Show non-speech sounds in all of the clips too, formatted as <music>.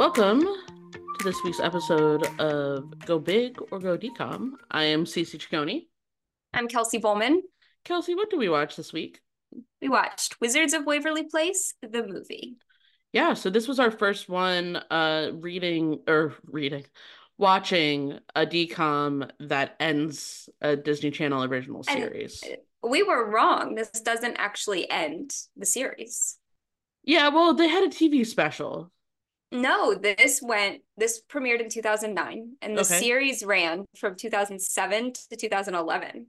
Welcome to this week's episode of Go Big or Go DCOM. I am Cece Ciccone. I'm Kelsey Bowman. Kelsey, what do we watch this week? We watched Wizards of Waverly Place, the movie. Yeah, so this was our first one uh reading or reading watching a DCOM that ends a Disney Channel original And- series. We were wrong. This doesn't actually end the series. yeah, well, they had a TV special. No, this went this premiered in 2009 and the Okay. series ran from 2007 to 2011.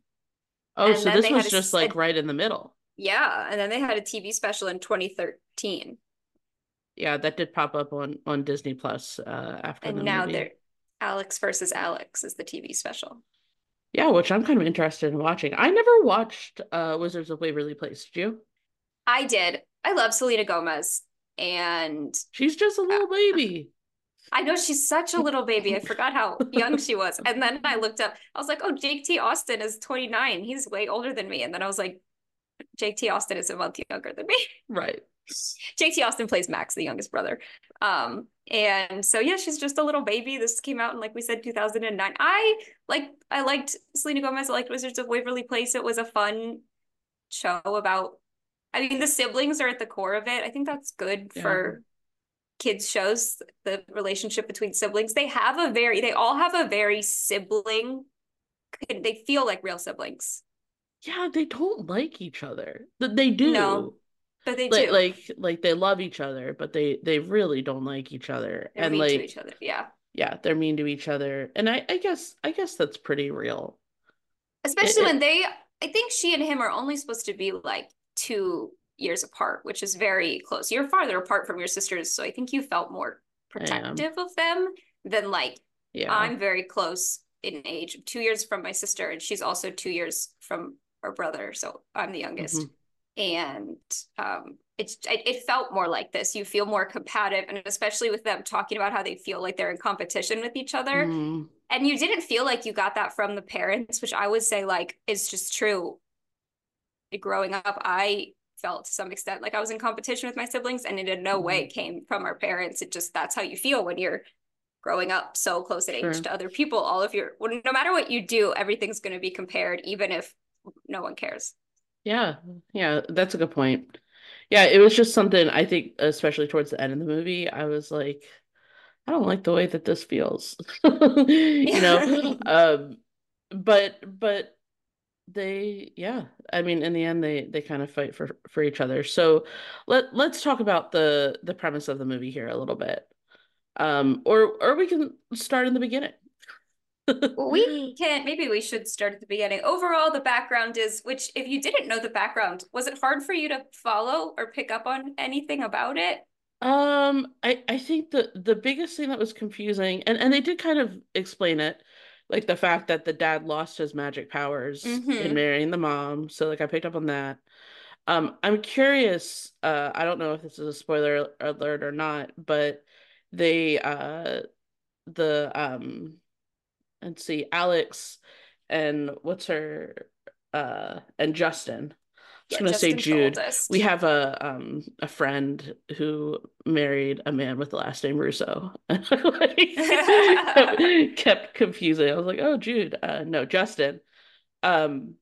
Oh, And so this was had a just like right in the middle. Yeah, and then they had a TV special in 2013. Yeah, that did pop up on on Disney Plus uh after And the now movie. they're Alex versus Alex is the TV special. Yeah, which I'm kind of interested in watching. I never watched uh Wizards of Waverly Place. Did you? I did. I love Selena Gomez and She's just a little baby. I know she's such a little baby. I forgot how young she was. And then I looked up, I was like, oh, Jake T. Austin is 29. He's way older than me. And then I was like, Jake T. Austin is a month younger than me. Right. Jake T. Austin plays Max, the youngest brother. Um, and so yeah, she's just a little baby. This came out in like we said, 2009. I like I liked Selena Gomez, I liked Wizards of Waverly Place. It was a fun show about I mean the siblings are at the core of it. I think that's good Yeah. for kids shows, the relationship between siblings. They have a very they all have a very sibling they feel like real siblings. Yeah, they don't like each other. Th- They do. No, But they like, do. like like they love each other, but they they really don't like each other. They're and mean like to each other. Yeah. yeah, they're mean to each other. And I I guess I guess that's pretty real. Especially it- when they, I think she and him are only supposed to be like two years apart, which is very close. You're farther apart from your sisters, so I think you felt more protective of them than like Yeah. I'm very close in age, two years from my sister, and she's also two years from her brother, so I'm the youngest. Mhm. And um, it's it, it felt more like this. You feel more competitive, and especially with them talking about how they feel like they're in competition with each other Mm, and you didn't feel like you got that from the parents which i would say like is just true growing up i felt to some extent like i was in competition with my siblings and it in no way came from our parents it just that's how you feel when you're growing up so close in Sure. age to other people all of your well, no matter what you do everything's going to be compared even if no one cares yeah. Yeah, that's a good point. Yeah, it was just something I think especially towards the end of the movie, I was like I don't like the way that this feels. <laughs> You know? <laughs> Um but but they yeah i mean in the end they they kind of fight for for each other so let let's talk about the the premise of the movie here a little bit um or or we can start in the beginning we <laughs> can maybe we should start at the beginning. Overall, the background is which if you didn't know the background, was it hard for you to follow or pick up on anything about it? um i i think the the biggest thing that was confusing and and they did kind of explain it like the fact that the dad lost his magic powers in Mhm. marrying the mom so like i picked up on that Um, I'm curious, uh, I don't know if this is a spoiler alert or not, but they uh the um let's see, Alex and what's her uh and Justin. Yeah, gonna say Jude. We have a um a friend who married a man with the last name Russo. <laughs> Like, kept, <laughs> kept confusing. I was like, oh Jude, uh no, Justin. Um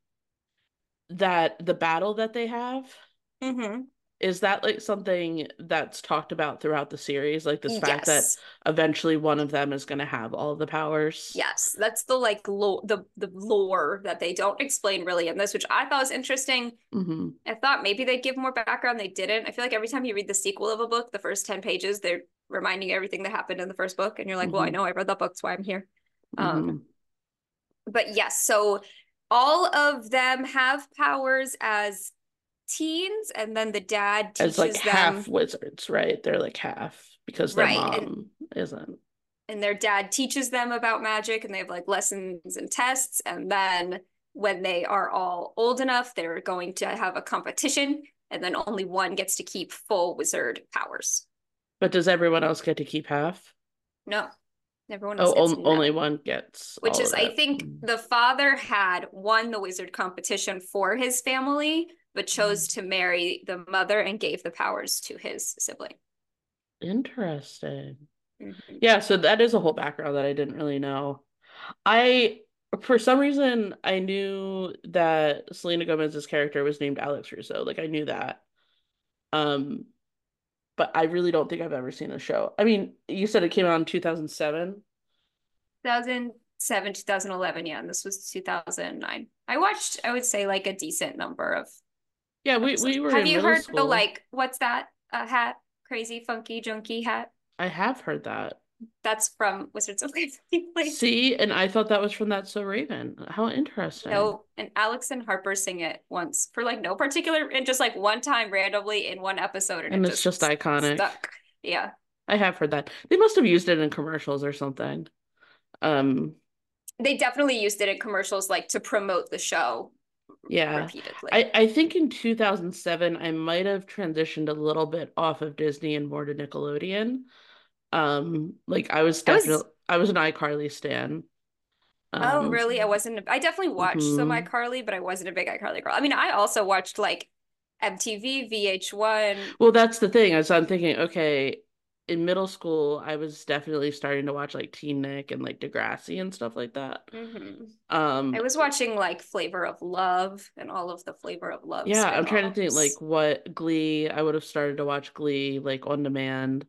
that the battle that they have Mhm. Is that like something that's talked about throughout the series like this fact that eventually one of them is going to have all the powers Yes, that's the like lore, the the lore that they don't explain really in this, which I thought was interesting. hmm I thought maybe they'd give more background. They didn't. I feel like every time you read the sequel of a book, the first 10 pages, they're reminding you everything that happened in the first book. And you're like, well, I Mhm. know I read that book, that's why I'm here. Um, Mhm. but yes, so all of them have powers as teens, and then the dad teaches like them, half wizards right they're like half because their Right, and- mom isn't and their dad teaches them about magic, and they have like lessons and tests. And then when they are all old enough, they're going to have a competition, and then only one gets to keep full wizard powers. but does everyone else get to keep half No, everyone oh else no. only one gets which is i think Mm. the father had won the wizard competition for his family but chose to marry the mother and gave the powers to his sibling interesting Mhm. Yeah, so that is a whole background that I didn't really know. I, for some reason, I knew that Selena Gomez's character was named Alex Russo. Like I knew that. Um, but I really don't think I've ever seen the show. I mean, you said it came out in 2007. 2007, 2011, yeah, and this was 2009. I watched, I would say, like a decent number of Yeah, we we were Have you heard the like, what's that? A hat? Crazy, funky, junky hat? I have heard that. That's from Wizards of <laughs> Waverly Place. See, and I thought that was from That's So Raven. How interesting. No, and Alex and Harper sing it once for like no particular, and just like one time randomly in one episode, and, And it it's just just iconic. stuck. Yeah, I have heard that. They must have used it in commercials or something. Um, they definitely used it in commercials like to promote the show yeah. repeatedly. I, I think in 2007 I might have transitioned a little bit off of Disney and more to Nickelodeon. Um, like I was I was definitely I was an iCarly stan. Oh, Um, really? I wasn't. I definitely watched some mhm. iCarly, but I wasn't a big iCarly girl. I mean, I also watched like MTV, VH1. Well, that's the thing. As I'm thinking, okay, in middle school, I was definitely starting to watch like Teen Nick and like Degrassi and stuff like that. hmm Um, I was watching like Flavor of Love and all of the Flavor of Love yeah, I'm trying to think like what Glee, I would have started to watch Glee like on demand.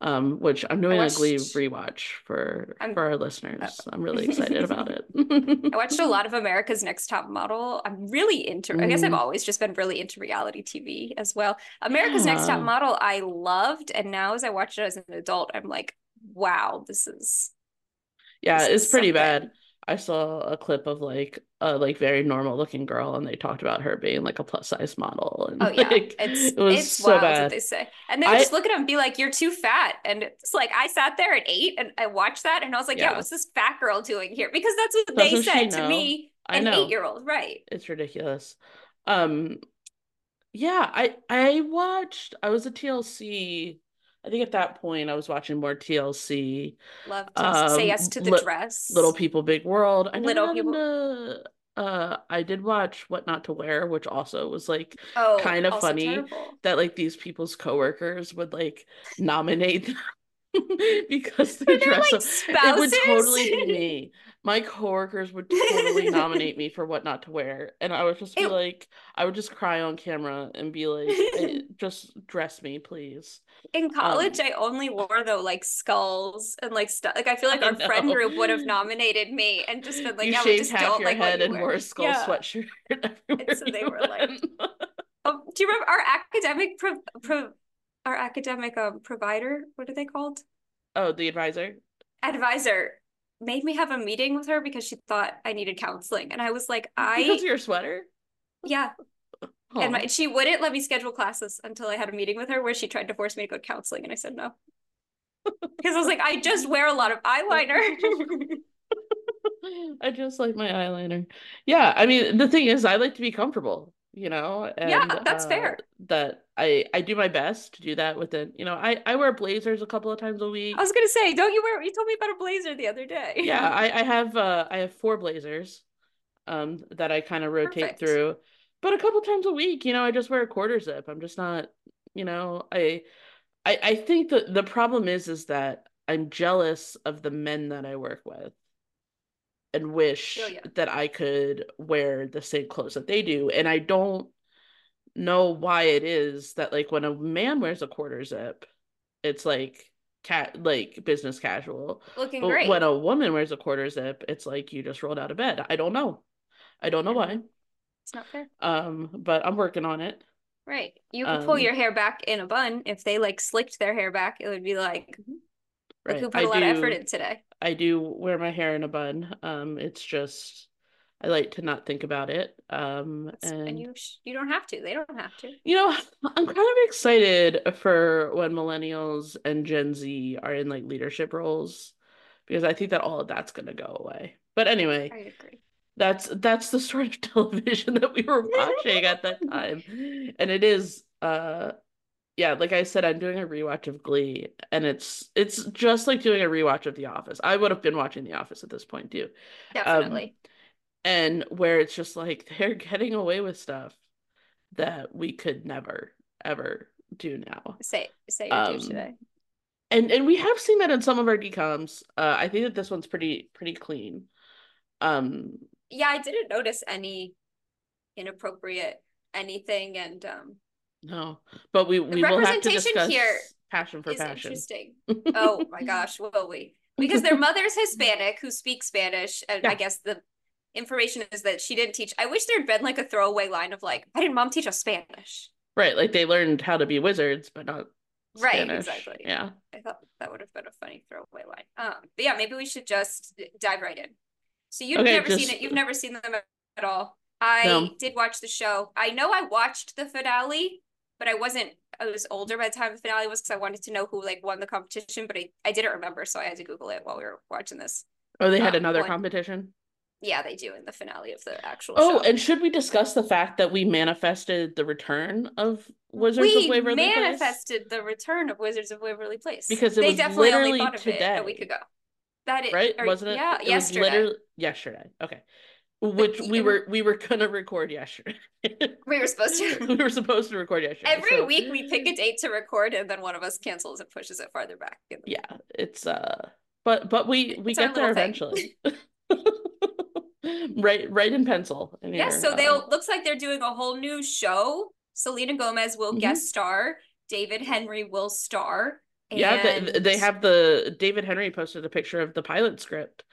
Um, which I'm doing a Glee rewatch for I'm. for our Uh, listeners. I'm really excited <laughs> about it. I watched a lot of <laughs> America's Next Top Model. I'm really into. I guess I've Mm, always just been really into reality TV as well. America's Next Top. Model, I loved, and now as I watch it as an adult, I'm like, wow, this is Yeah, this it's is pretty bad. I saw a clip of like a like very normal looking girl and they talked about her being like a plus size model Oh and <laughs> yeah, like it's it was it's so wild what bad. they say. And they I just look at him and be like, "You're too fat." And it's like I sat there at eight and I watched that and I was like, "Yeah, yeah. what's this fat girl doing here?" Because that's what they Doesn't said to me, an eight-year-old, right? It's ridiculous. Um yeah, I I watched I was a TLC. I think at that point I was watching more TLC. Love TLC. Say yes Um to the Li Little. People Big World. I Little people. into uh I did watch What Not to Wear, which also was like Oh, kind of funny terrible. that like these people's coworkers would like nominate them <laughs> because they dress like up. It would totally be <laughs> me. My coworkers would totally <laughs> nominate me for what not to wear, and I would just be It like, I would just cry on camera and be like, "Eh, just dress me, please. in college, Um, I only wore though like skulls and like stuff. Like I feel like I our friend group would have nominated me and just been like, You "Yeah, we shaved just half don't your like head and wear." wore a skull Yeah. sweatshirt And everywhere so they were like. Oh, do you remember our academic pro, pro our academic um provider? What are they called? Oh, the advisor? Advisor made me have a meeting with her because she thought I needed counseling, and I was like, <laughs> Because I of your sweater? yeah, <laughs> and my, she wouldn't let me schedule classes until I had a meeting with her where she tried to force me to go to counseling, and I said no <laughs> because I was like, I just wear a lot of eyeliner. I just like my eyeliner. Yeah, I mean, the thing is, I like to be comfortable, you know, and Yeah, that's uh fair. that I I do my best to do that within, you know, I I wear blazers a couple of times a week i was gonna say, don't you wear? You told me about a blazer the other day. Yeah, <laughs> I I have uh I have four blazers um that I kind of rotate Perfect. through. But a couple times a week, you know, I just wear a quarter zip. I'm just not, you know, I I I think that the problem is is that I'm jealous of the men that I work with. And Oh wish yeah. that I could wear the same clothes that they do. And I don't know why it is that like when a man wears a quarter zip, it's like cat like business casual. Looking But when a woman wears a quarter zip, it's like you just rolled out of bed. I don't know. I don't know why. It's not fair. Um, but I'm working on it. Right. You pull Um, your hair back in a bun. If they like slicked their hair back, it would be like, look right. who put I a lot of effort in today. I do wear my hair in a bun. Um, it's just I like to not think about it. Um, and and you sh you don't have to. They don't have to. You know, <laughs> I'm kind of excited for when millennials and Gen Z are in like leadership roles because I think that all of that's going to go away. But anyway, I agree. that's that's the <laughs> sort of television that we were watching at that time. <laughs> And it is uh yeah, like I said, I'm doing a rewatch of Glee and it's it's just like doing a rewatch of The Office. I would have been watching The Office at this point too. Um Definitely. and where it's just like <laughs> they're getting away with stuff that we could never ever do now. Say say do Um, today. And and we have seen that in some of our DCOMs. Uh, I think that this one's pretty pretty clean. Um, yeah, I didn't notice any inappropriate anything, and um, no, but we we will have to discuss here passion for passion. Interesting. <laughs> oh my gosh, will we? Because their mother's Hispanic who speaks Spanish, and yeah. I guess the information is that she didn't teach. I wish there'd been like a throwaway line of like, "Why didn't mom teach us Spanish?" Right, like they learned how to be wizards, but not Spanish. right. Exactly. Yeah, I thought that would have been a funny throwaway line. Um, but yeah, maybe we should just dive right in. So you've okay, never just... seen it. You've never seen them at all. I no. did watch the show. I know I watched the finale, but I wasn't. I was older by the time the finale was because I wanted to know who like won the competition, but I, I didn't remember, so I had to Google it while we were watching this. Oh, they had um, another one. competition. Yeah, they do in the finale of the actual. Oh, show. and should we discuss the fact that we manifested the return of Wizards we of Waverly Place? We manifested the return of Wizards of Waverly Place. Because they definitely only thought of today. it a week ago. That is, right, or, wasn't it? Yeah, it yesterday. Was literally yesterday. Okay, which we were we were gonna record yesterday. <laughs> we were supposed to. we were supposed to record yesterday. Every so. week we pick a date to record, and then one of us cancels and pushes it farther back. Yeah, it's uh, but but we we it's get there eventually. <laughs> right right in pencil in yes so they um, looks like they're doing a whole new show selena gomez will mm-hmm. guest star david Henrie will star and... yeah they, they have the david Henrie posted a picture of the pilot script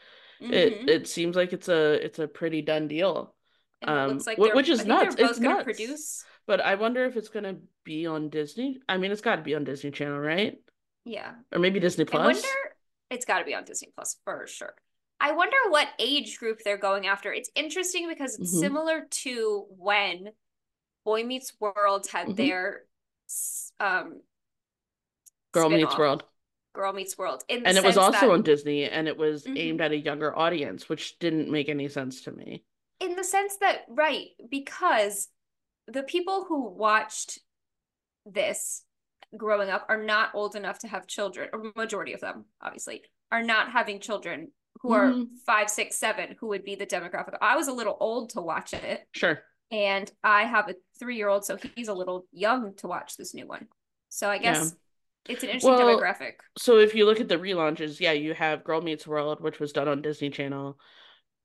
mm-hmm. it it seems like it's a it's a pretty done deal um like which is nuts it's nuts produce but i wonder if it's gonna be on disney i mean it's got to be on disney channel right yeah or maybe disney plus I wonder it's got to be on disney plus for sure I wonder what age group they're going after. It's interesting because it's mm-hmm. similar to when Boy Meets World had mm-hmm. their um Girl Meets World. Girl Meets World. and it was also that... on Disney and it was mm-hmm. aimed at a younger audience, which didn't make any sense to me. In the sense that, right, because the people who watched this growing up are not old enough to have children, or majority of them, obviously, are not having children who are mm-hmm. five, six, seven, who would be the demographic. I was a little old to watch it. Sure. And I have a three year old, so he's a little young to watch this new one. So I guess. It's an interesting well, demographic. So if you look at the relaunches, yeah, you have Girl Meets World, which was done on Disney Channel,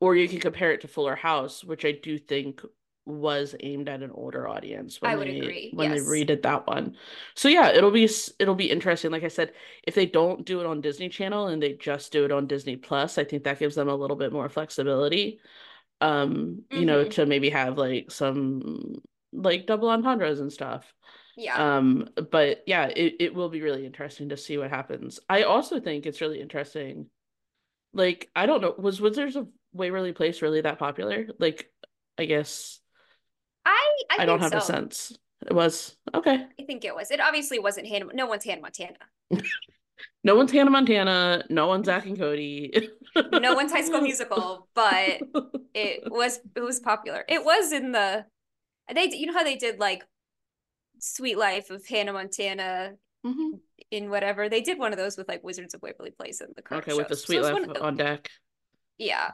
or you can compare it to Fuller House, which I do think was aimed at an older audience when I would they, agree. when yes. they redid that one. So yeah, it'll be it'll be interesting. Like I said, if they don't do it on Disney Channel and they just do it on Disney Plus, I think that gives them a little bit more flexibility. Um, mm-hmm. you know, mm-hmm. to maybe have like some like double entendres and stuff. Yeah. Um, but yeah, it, it will be really interesting to see what happens. I also think it's really interesting. Like, I don't know, was Wizards of Waverly Place really that popular? Like, I guess I I, I don't have so. a sense. It was okay. I think it was. It obviously wasn't Hannah. No one's Hannah Montana. <laughs> no one's Hannah Montana. No one's Zack and Cody. no one's High School <laughs> Musical, but it was it was popular. It was in the they you know how they did like Suite Life of Hannah Montana mm-hmm. in whatever they did one of those with like Wizards of Waverly Place in the okay shows. with the Suite so Life on deck. Yeah,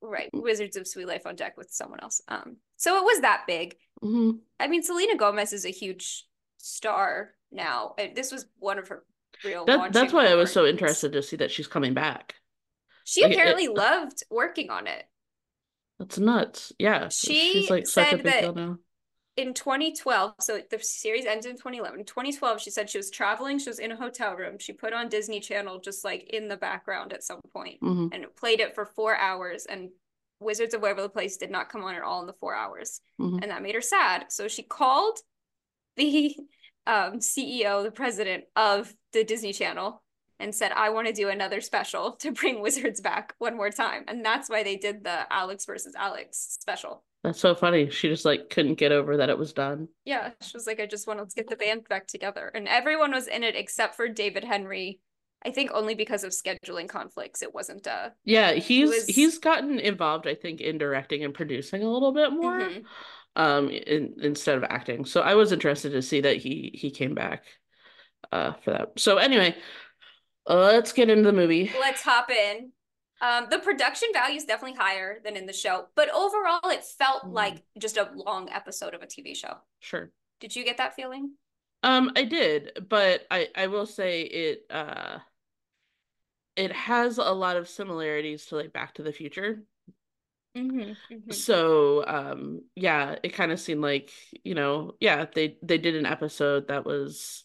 right. Wizards of Sweet Life on deck with someone else. Um, so it was that big. Mm-hmm. I mean, Selena Gomez is a huge star now. This was one of her real. That, that's why I was so interested to see that she's coming back. She like, apparently it, loved working on it. That's nuts. Yeah, she she's like such a big deal now. In 2012, so the series ended in 2011. 2012, she said she was traveling. She was in a hotel room. She put on Disney Channel just like in the background at some point, mm-hmm. and played it for four hours. And Wizards of Waverly Place did not come on at all in the four hours. Mm-hmm. And that made her sad. So she called the um, CEO, the president of the Disney Channel, and said, I want to do another special to bring Wizards back one more time. And that's why they did the Alex versus Alex special. That's so funny. She just like couldn't get over that it was done. Yeah. She was like, I just wanted to get the band back together. And everyone was in it except for David Henrie. I think only because of scheduling conflicts, it wasn't uh Yeah, he's was... he's gotten involved, I think, in directing and producing a little bit more. Mm-hmm. Um in, instead of acting. So I was interested to see that he he came back uh for that. So anyway, let's get into the movie. Let's hop in. Um, the production value is definitely higher than in the show, but overall, it felt mm. like just a long episode of a TV show. Sure. Did you get that feeling? Um, I did, but I I will say it uh it has a lot of similarities to like Back to the Future. Mm-hmm, mm-hmm. So, um, yeah, it kind of seemed like, you know, yeah, they they did an episode that was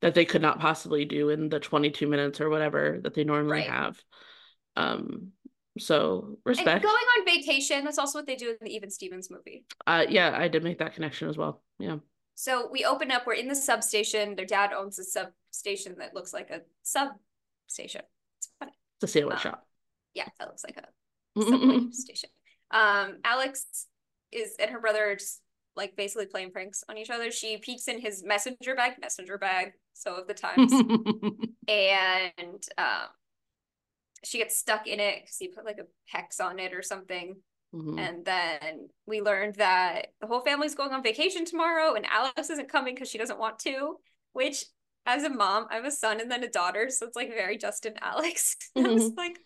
that they could not possibly do in the 22 minutes or whatever that they normally Right. have. Um, so And respect. going on vacation, that's also what they do in the Even Stevens movie. Uh, yeah, I did make that connection as well. Yeah. So we open up, we're in the substation. Their dad owns a substation that looks like a substation. It's funny. It's a sandwich Um, shop. Yeah, that looks like a station. Um, Alex is and her brother are just like basically playing pranks on each other. She peeks in his messenger bag, messenger bag, so of the times, <laughs> and um, she gets stuck in it because he put like a hex on it or something. Mhm. And then we learned that the whole family's going on vacation tomorrow, and Alex isn't coming because she doesn't want to. Which, as a mom, I have a son and then a daughter, so it's like very Justin Alex. <laughs> I was Mhm. like,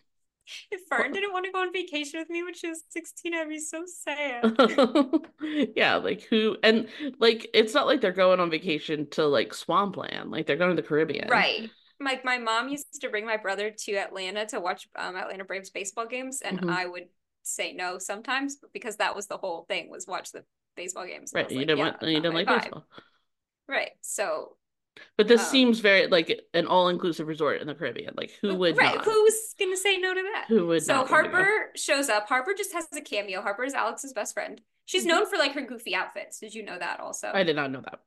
if Fern didn't want to go on vacation with me when she was 16, I'd be so sad. <laughs> yeah, like who and like it's not like they're going on vacation to like Swampland. Like they're going to the Caribbean. Right. Like my mom used to bring my brother to Atlanta to watch um, Atlanta Braves baseball games, and Mhm. I would say no sometimes because that was the whole thing was watch the baseball games. Right. You like, didn't yeah, want you didn't like vibe. baseball. Right. So But this Um, seems very like an all-inclusive resort in the Caribbean. Like who would right, not? who's gonna say no to that? Who would So not want to go? Harper shows up. Harper just has a cameo. Harper is Alex's best friend. She's Mhm. known for like her goofy outfits. Did you know that also? I did not know that.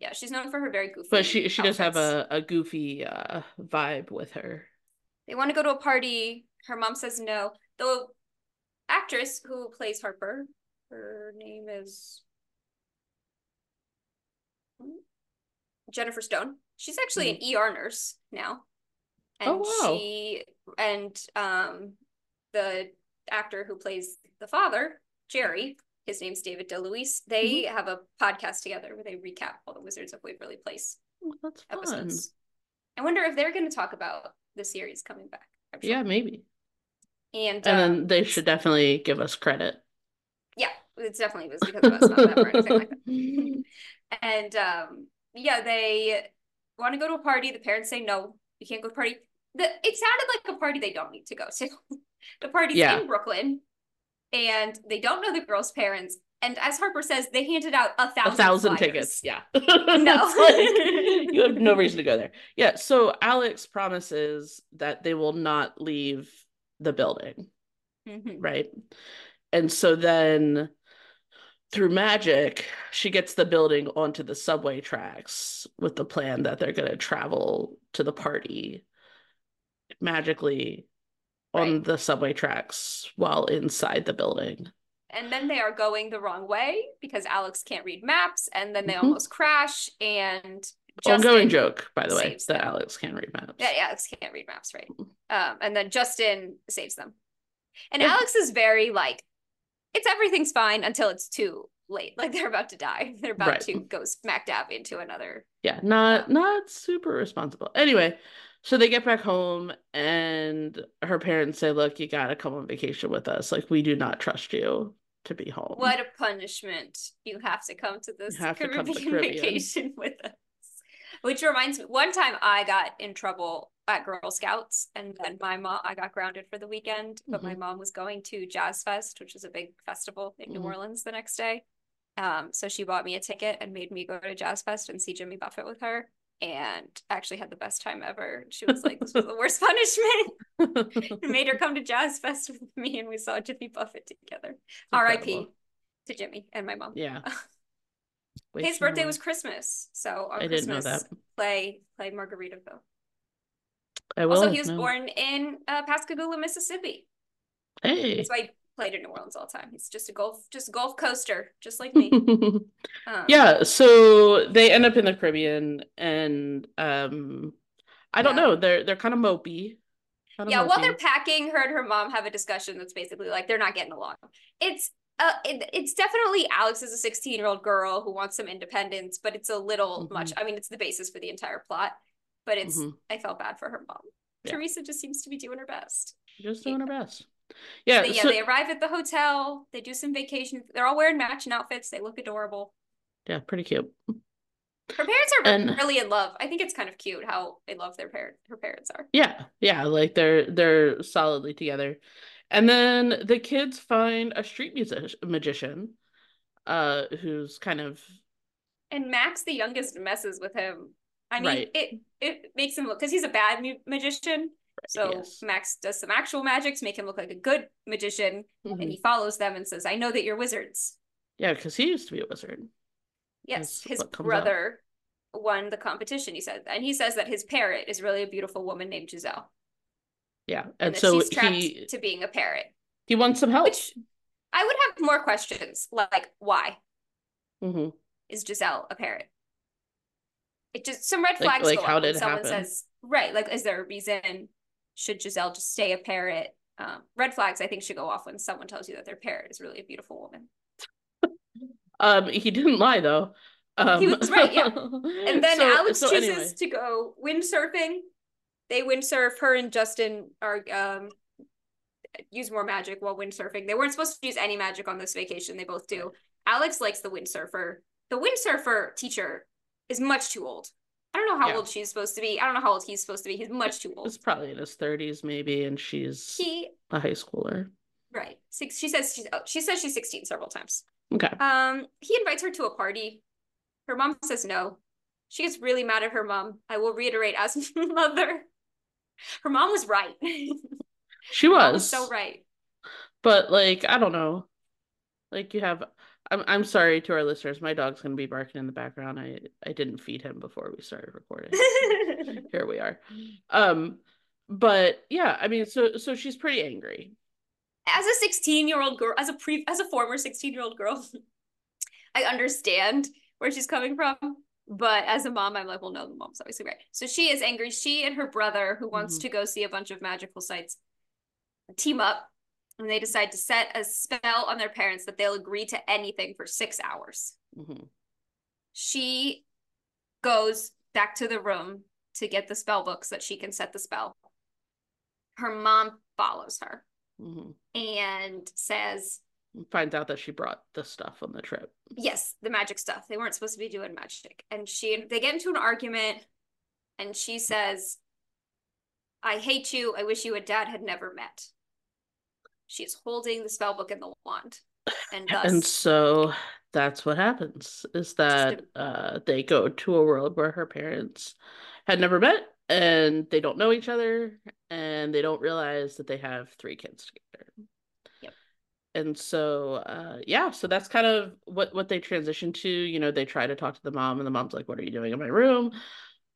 Yeah, she's known for her very goofy. But she she does have a, a goofy uh vibe with her. They want to go to a party. Her mom says no. The actress who plays Harper, her name is Jennifer Stone. She's actually an ER nurse now. And Hmm. Oh, wow. she and um the actor who plays the father, Jerry, his name's David DeLuise, they Mm-hmm. have a podcast together where they recap all the Wizards of Waverly Place Oh, that's fun. episodes. I wonder if they're going to talk about the series coming back. Sure. Yeah, maybe. And, And um, then they should definitely give us credit. yeah, it's definitely was because of us, not them or anything like that. <laughs> And um, yeah, they want to go to a party. The parents say no, you can't go to a party. The it sounded like a party they don't need to go to. <laughs> the party's Yeah. in Brooklyn, and they don't know the girl's parents. And as Harper says, they handed out a a thousand thousand flyers. tickets. Yeah. <laughs> No. Like, <laughs> you have no reason to go there. Yeah. So Alex promises that they will not leave the building, Mhm. right? And so then through magic, she gets the building onto the subway tracks with the plan that they're going to travel to the party magically on the subway tracks while inside the building. And then they are going the wrong way because Alex can't read maps, and then they Mhm. almost crash. And Ongoing Justin- joke, by the way, saves that them. Alex can't read maps. Yeah, yeah, Alex can't read maps, right? Um, and then Justin saves them. And Yeah. Alex is very like, it's everything's fine until it's too late. Like they're about to die. <laughs> They're about Right. to go smack dab into another. Yeah, not Um, not super responsible. Anyway, so they get back home and her parents say, "Look, you gotta come on vacation with us. Like we do not trust you to be home." What a punishment! You have to come to this have to come to Caribbean <laughs> Caribbean. vacation with us. Which reminds me, one time I got in trouble at Girl Scouts, and then my mom, I got grounded for the weekend. But my Mhm. mom was going to Jazz Fest, which is a big festival in New Mhm. Orleans the next day. Um, so she bought me a ticket and made me go to Jazz Fest and see Jimmy Buffett with her. And actually had the best time ever. She was like, "This was the <laughs> worst punishment." <laughs> made her come to Jazz Fest with me, and we saw Jimmy Buffett together. R.I.P. To Jimmy and my mom. Yeah. <laughs> Way His birthday was Christmas, so on I didn't know Christmas that. play play Margaritaville. I will. Also, he was no. born in uh, Pascagoula, Mississippi. Hey. That's why he played in New Orleans all the time. He's just a Gulf, just a Gulf coaster, just like me. <laughs> Um, yeah, so they end up in the Caribbean and um I don't Yeah. know, they're they're kind of mopey. Kinda yeah. While they're packing, her and her mom have a discussion that's basically like they're not getting along. It's uh, it, it's definitely Alex is a 16 year old girl who wants some independence, but it's a little Mhm. much. I mean, it's the basis for the entire plot, but it's Mhm. I felt bad for her mom. Yeah. Teresa just seems to be doing her best. just doing her best. Yeah, But yeah, so- they arrive at the hotel. They do some vacation. They're all wearing matching outfits. They look adorable. yeah, pretty cute. Her parents are And- really in love. I think it's kind of cute how in love their parent her parents are. Yeah, yeah, like they're they're solidly together. And then the kids find a street music magician, uh, who's kind of And Max, the youngest, messes with him. I mean, Right. it it makes him look because he's a bad mu- magician. So yes. Max does some actual magic to make him look like a good magician, Mhm. and he follows them and says, "I know that you're wizards." Yeah, because he used to be a wizard. Yes, That's his what comes up. brother won the competition. He said, and he says that his parrot is really a beautiful woman named Giselle, Yeah, and, and so she's trapped he to being a parrot. he wants some help. Which I would have more questions, like why Mhm. is Giselle a parrot? It just some red flags like go how up when did it someone happen? says right. Like, is there a reason? Should Giselle just stay a parrot? Um, red flags, I think, should go off when someone tells you that their parrot is really a beautiful woman. <laughs> Um, he didn't lie though. Um, He was right, yeah. <laughs> And then so- Alex so chooses anyway. to go windsurfing. They windsurf. Her and Justin are um use more magic while windsurfing. They weren't supposed to use any magic on this vacation. They both do. Alex likes the windsurfer. The windsurfer teacher is much too old. I don't know how Yeah. old she's supposed to be. I don't know how old he's supposed to be. He's much too old. He's probably in his thirties, maybe, and she's He a high schooler. right. Six. She says she's. Oh, she says she's sixteen several times. Okay. Um, he invites her to a party. Her mom says no. She gets really mad at her mom. I will reiterate as <laughs> mother. Her mom was right. <laughs> She Mom was so right. But like, I don't know. Like you have I'm I'm sorry to our listeners. My dog's gonna be barking in the background. I I didn't feed him before we started recording. <laughs> Here we are. Um but yeah, I mean so so she's pretty angry. as a 16 year old girl, as a pre as a former 16 year old girl, <laughs> I understand where she's coming from. But as a mom, I'm like, well, no, the mom's obviously right. So she is angry. She and her brother, who wants Mhm. to go see a bunch of magical sites, team up and they decide to set a spell on their parents that they'll agree to anything for six hours. Mhm. She goes back to the room to get the spell books that she can set the spell. Her mom follows her Mhm. and says, Finds out that she brought the stuff on the trip. yes, the magic stuff. They weren't supposed to be doing magic. And she they get into an argument and she says, I hate you. I wish you and dad had never met. She's holding the spell book and the wand. And <laughs> thus And so that's what happens is that uh they go to a world where her parents had never met and they don't know each other and they don't realize that they have three kids together. Yep. And so uh yeah, so that's kind of what what they transition to, you know, they try to talk to the mom and the mom's like what are you doing in my room?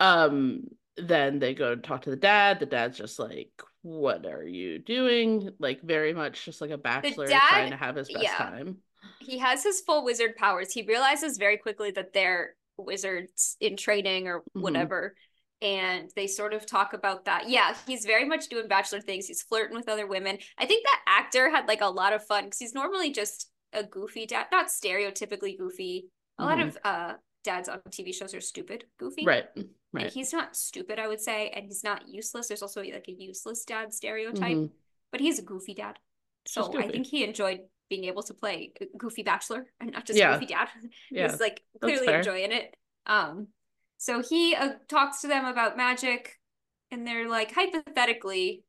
Um then they go to talk to the dad. The dad's just like what are you doing? Like very much just like a bachelor dad- trying to have his best yeah. time. he has his full wizard powers. He realizes very quickly that they're wizards in training or Mhm. whatever. And they sort of talk about that. Yeah, he's very much doing bachelor things. He's flirting with other women. I think that actor had like a lot of fun because he's normally just a goofy dad, not stereotypically goofy. A lot Mhm. of uh dads on TV shows are stupid, goofy. Right. And Right. he's not stupid, I would say, and he's not useless. There's also like a useless dad stereotype, Mhm. but he's a goofy dad. So I think he enjoyed being able to play goofy bachelor and not just Yeah. goofy dad. <laughs> Yeah. He's like clearly enjoying it. Um, so he uh, talks to them about magic, and they're like, hypothetically,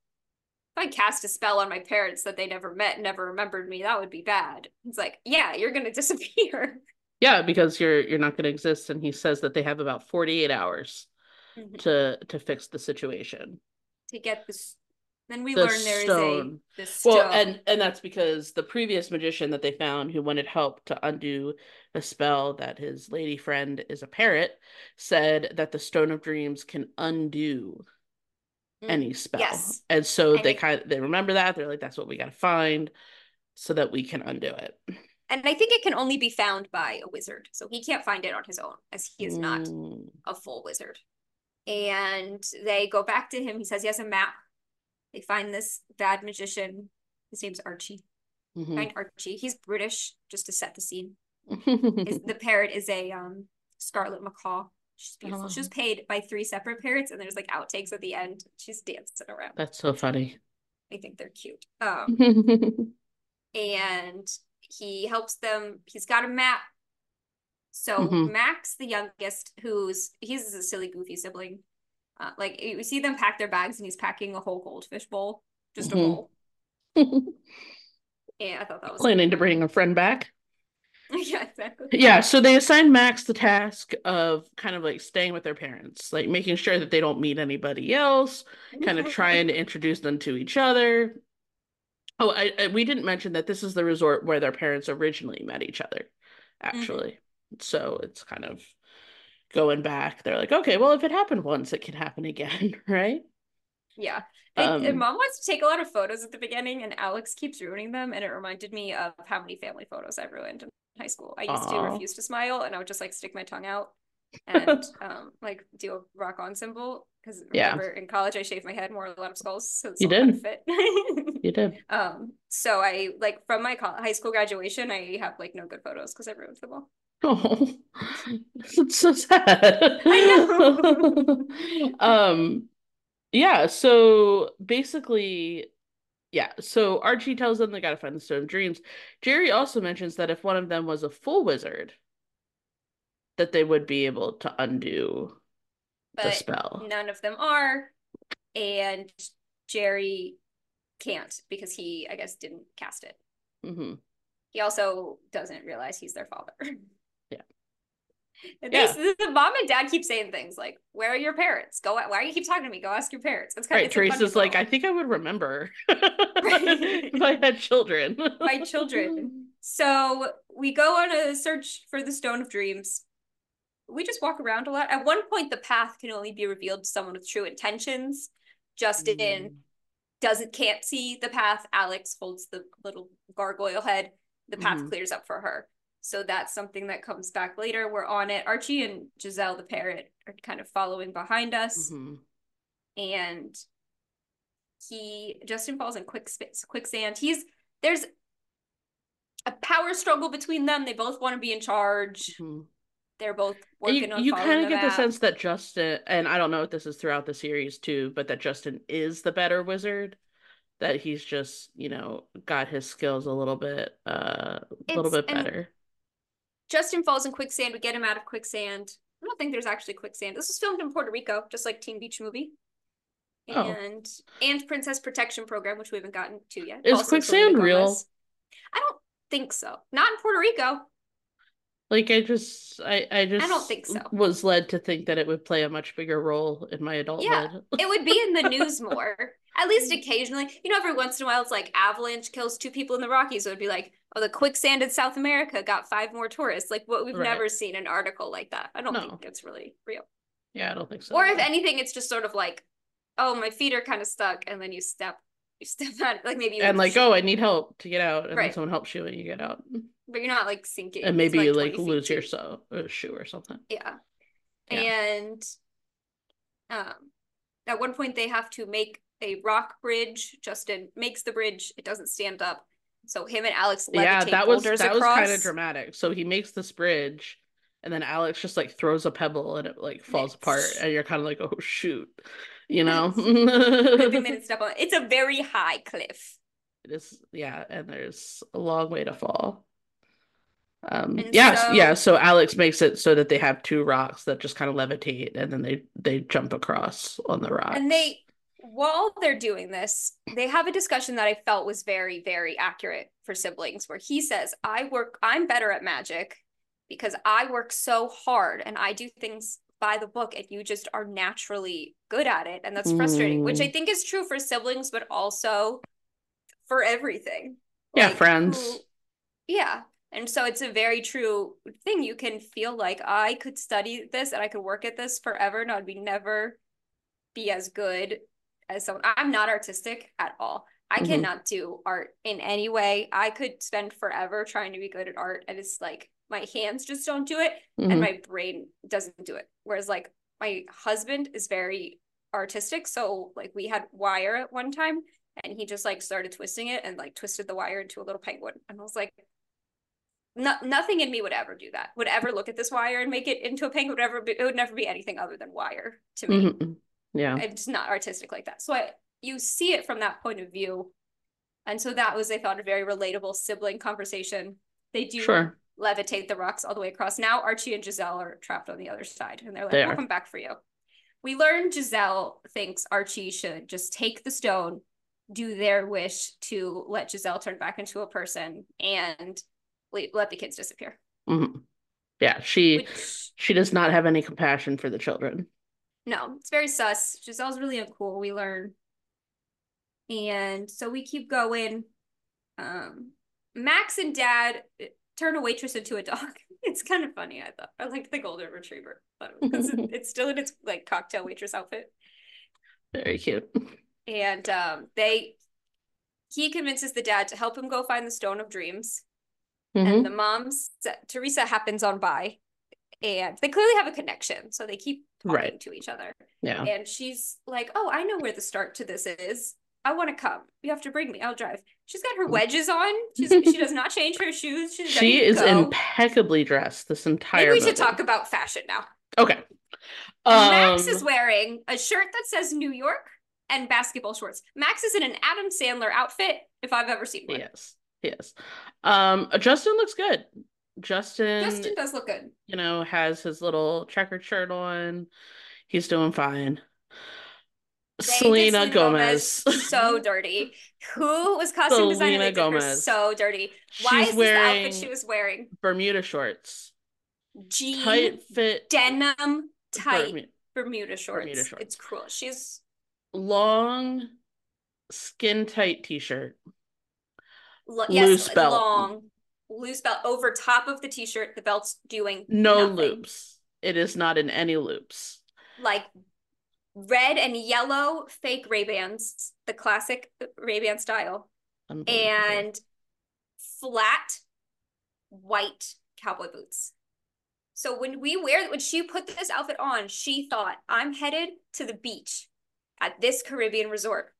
if I cast a spell on my parents that they never met, never remembered me, that would be bad. He's like, yeah, you're gonna <laughs> disappear. Yeah, because you're you're not going to exist and he says that they have about 48 hours to to to fix the situation. To get this. Then we The learn there is stone. a the stone. Well, and and that's because the previous magician that they found who wanted help to undo a spell that his lady friend is a parrot said that the stone of dreams can undo Mm, any spell. yes. And so And they it- kind of they remember that. They're like that's what we got to find so that we can undo it. And I think it can only be found by a wizard. So he can't find it on his own, as he is not Mm, a full wizard. And they go back to him. He says he has a map. They find this bad magician. His name's Archie. mhm. Find Archie. He's British, just to set the scene. Mm-hmm. <laughs> the parrot is a um scarlet macaw. She's beautiful. She was Oh. paid by three separate parrots, and there's like outtakes at the end. She's dancing around. That's so funny. I think they're cute. Um, <laughs> and he helps them. He's got a map. So Mhm. Max, the youngest, who's he's a silly, goofy sibling. Uh, like you see them pack their bags, and he's packing a whole goldfish bowl, just a Mhm. bowl. <laughs> yeah I thought that was Planning to bring a friend back. <laughs> yeah, exactly. Yeah, so they assign Max the task of kind of like staying with their parents, like making sure that they don't meet anybody else, kind of <laughs> trying to introduce them to each other. Oh, I, I we didn't mention that this is the resort where their parents originally met each other, actually. So it's kind of going back. They're like, okay, well, if it happened once, it can happen again, <laughs> right? Yeah. And, and Um, mom wants to take a lot of photos at the beginning, and Alex keeps ruining them. And it reminded me of how many family photos I ruined in high school. I used to refuse to smile, and I would just like stick my tongue out and <laughs> um like do a rock on symbol. Because Yeah. in college I shaved my head and wore a lot of skulls, so You did. fit. <laughs> You did. um, so I like from my high school graduation, I have like no good photos because I ruined them all. Oh, <laughs> it's so sad. I know. <laughs> um, yeah, so basically, yeah, so Archie tells them they gotta find the Stone of Dreams. Jerry also mentions that if one of them was a full wizard, that they would be able to undo the spell. none of them are, and Jerry can't because he, I guess, didn't cast it. hmm He also doesn't realize he's their father. Yeah. <laughs> And Yeah. they, the mom and dad keep saying things like, "Where are your parents? Go. Why do you keep talking to me? Go ask your parents." It's kind Right, of Teresa's like, I think I would remember <laughs> if I had children. <laughs> My children. So we go on a search for the Stone of Dreams. We just walk around a lot. At one point, the path can only be revealed to someone with true intentions. Justin Mm. Doesn't can't see the path. Alex holds the little gargoyle head. The path Mhm. clears up for her. So that's something that comes back later. We're on it. Archie and Giselle the parrot are kind of following behind us, Mhm. and he Justin falls in quick quicksand. He's there's a power struggle between them. They both want to be in charge. Mhm. They're both working you, on you kind of get the sense that Justin, and I don't know if this is throughout the series too, but that Justin is the better wizard. That he's just, you know, got his skills a little bit, uh, a little bit better. Justin falls in quicksand. We get him out of quicksand. I don't think there's actually quicksand. This was filmed in Puerto Rico, just like Teen Beach Movie. Oh. And and Princess Protection Program, which we haven't gotten to yet. Is Also quicksand real? I don't think so. Not in Puerto Rico. Like I just, I, I just I don't think so. was led to think that it would play a much bigger role in my adulthood. Yeah, It would be in the news <laughs> more. At least mm. occasionally. You know, every once in a while it's like avalanche kills two people in the Rockies. It would be like, oh, the quicksand in South America got five more tourists. Like what we've Right. never seen an article like that. I don't No. think it's really real. Yeah, I don't think so. Or if anything, it's just sort of like, oh, my feet are kind of stuck, and then you step, you step <laughs> out, like maybe you and like, oh, I need help to get out, and then Right. someone helps you and you get out, but you're not like sinking. and maybe you 20 like feet lose your so uh, shoe or something. Yeah. Yeah. And um at one point they have to make a rock bridge. Justin makes the bridge. It doesn't stand up. So him and Alex yeah, that was that was kind of dramatic. So he makes this bridge, and then Alex just like throws a pebble and it like falls apart, and you're kind of like, oh shoot, you know. Good thing <laughs> step on. It's a very high cliff. It is, yeah, and there's a long way to fall. Um, And yeah, so- yeah. So Alex makes it so that they have two rocks that just kind of levitate, and then they they jump across on the rock And they while they're doing this, they have a discussion that I felt was very, very accurate for siblings, where he says, I work, I'm better at magic because I work so hard and I do things by the book, and you just are naturally good at it. And that's frustrating, which I think is true for siblings, but also for everything. Yeah, Like, friends. who- yeah. And so it's a very true thing. You can feel like I could study this and I could work at this forever and I'd be never be as good as someone. I'm not artistic at all. I Mhm. cannot do art in any way. I could spend forever trying to be good at art and it's like my hands just don't do it Mhm. and my brain doesn't do it. Whereas like my husband is very artistic. So like we had wire at one time and he just like started twisting it and like twisted the wire into a little penguin. And I was like, no, nothing in me would ever do that. Would ever look at this wire and make it into a penguin. Would ever be, it would never be anything other than wire to me. Mhm. Yeah. It's not artistic like that. So I you see it from that point of view. And so that was, I thought, a very relatable sibling conversation. They do Sure. levitate the rocks all the way across. Now Archie and Giselle are trapped on the other side, and they're like, They "We'll come back for you." We learn Giselle thinks Archie should just take the stone, do their wish to let Giselle turn back into a person, and let the kids disappear. Mhm. Yeah, she Which she does not have any compassion for the children. no, it's very sus. Giselle's really uncool. We learn, and so we keep going. Um, Max and Dad uh, turn a waitress into a dog. <laughs> It's kind of funny. I thought I liked the golden retriever, but because it, <laughs> it's still in its like cocktail waitress outfit, Very cute. and um, they he convinces the dad to help him go find the Stone of Dreams, Mhm. and the mom's Teresa happens on by, and they clearly have a connection, so they keep talking Right. to each other. Yeah. And she's like, "Oh, I know where the start to this is. I want to come. You have to bring me. I'll drive." She's got her wedges on. She's, <laughs> she does not change her shoes. She's She is go. impeccably dressed this entire Maybe we should talk about fashion now. Okay. Max Um, is wearing a shirt that says New York and basketball shorts. Max is in an Adam Sandler outfit, if I've ever seen one. Yes. Yes. Um Justin looks good. Justin, Justin does look good. you know, has his little checkered shirt on. He's doing fine. They Selena Gomez. <laughs> so dirty. Who was costume designer? Selena They her Gomez. so dirty. Why She's is this the outfit wearing she was wearing? Bermuda shorts. Jean Tight fit denim tight Bermu- Bermuda shorts. Bermuda shorts. It's cruel. She's long skin tight t-shirt. Yes, Loose belt. long loose belt over top of the t-shirt. The belt's doing No nothing. loops. It is not in any loops. Like red and yellow fake Ray Bans, the classic Ray Ban style, and flat white cowboy boots. So when we wear when she put this outfit on, she thought, I'm headed to the beach at this Caribbean resort.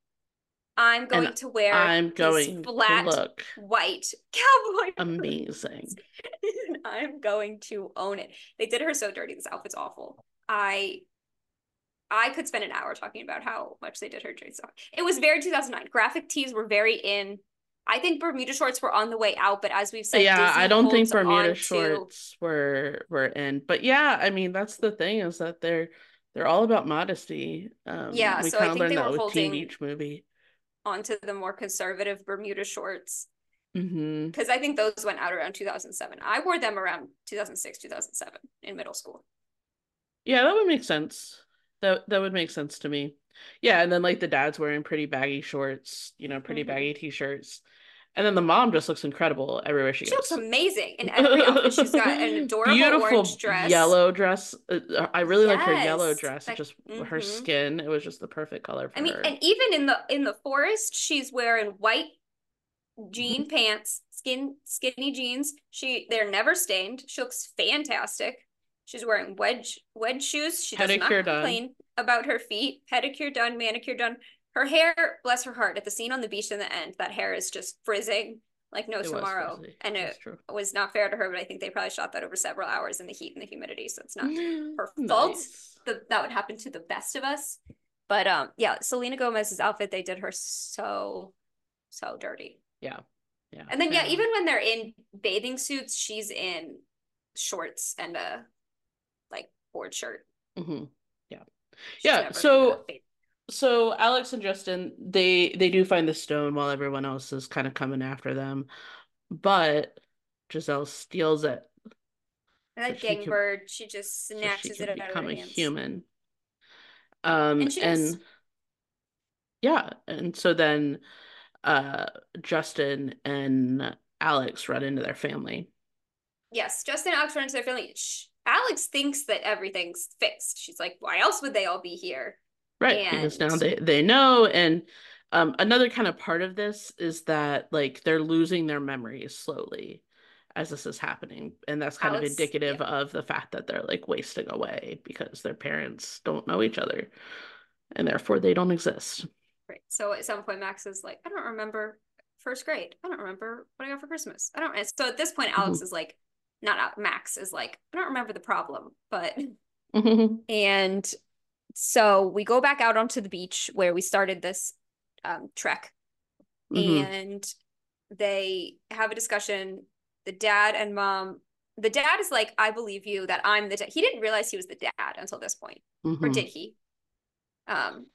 I'm going And to wear I'm going flat look white <laughs> cowboy amazing. I'm going to own it. They did her so dirty. This outfit's awful. I I could spend an hour talking about how much they did her dirty. So it was very 2009. Graphic tees were very in. I think Bermuda shorts were on the way out, but as we've said, yeah, Disney I don't think Bermuda on to- shorts were were in. But yeah, I mean that's the thing is that they're they're all about modesty. Um Yeah, we so I kind of think they that were holding- Beach movie. Onto the more conservative Bermuda shorts because I think those went out around 2007. I wore them around 2006, 2007 in middle school. Yeah, that would make sense. That that would make sense to me. Yeah, and then like the dad's wearing pretty baggy shorts, you know, pretty Mhm. baggy t-shirts. And then the mom just looks incredible everywhere she She goes. She looks amazing in every <laughs> outfit. She's got an adorable Beautiful orange dress. yellow dress. Uh, I really like her yellow dress. Like- just her mhm. skin, it was just the perfect color for I mean, her. and even in the in the forest, she's wearing white jean pants, skin skinny jeans. She they're never stained. She looks fantastic. She's wearing wedge wedge shoes. She does not Pedicure done. complain about her feet. Pedicure done, manicure done. Her hair, bless her heart, at the scene on the beach in the end, that hair is just frizzing like no It tomorrow. And it was not fair to her, but I think they probably shot that over several hours in the heat and the humidity, so it's not her fault. Nice. the, that would happen to the best of us. But um, yeah, Selena Gomez's outfit, they did her so, so dirty. Yeah. Yeah. And then yeah, Fair even when they're in bathing suits, she's in shorts and a like board shirt. Mhm. Yeah. She's Yeah, so- So Alex and Justin, they they do find the stone while everyone else is kind of coming after them, but Giselle steals it and that so she can- gangbird, she just so she snatches it out of her a hands. human. Um, And and yeah, and so then uh Justin and Alex run into their family. Yes, Justin and Alex run into their family. Alex thinks that everything's fixed. She's like, why else would they all be here? Right, because now they they know and um another kind of part of this is that like they're losing their memories slowly as this is happening and that's kind of Alex- indicative of the fact that they're like wasting away because their parents don't know each other and therefore they don't exist. Right. So at some point, Max is like, I don't remember first grade. I don't remember what I got for Christmas. I don't. And so at this point, Alex Mm-hmm. is like, not Max is like, I don't remember the problem. But Mhm. and so we go back out onto the beach where we started this um, trek, Mhm. and they have a discussion. the dad and mom. The dad is like, I believe you that I'm the dad. He didn't realize he was the dad until this point, Mhm. or did he? Um,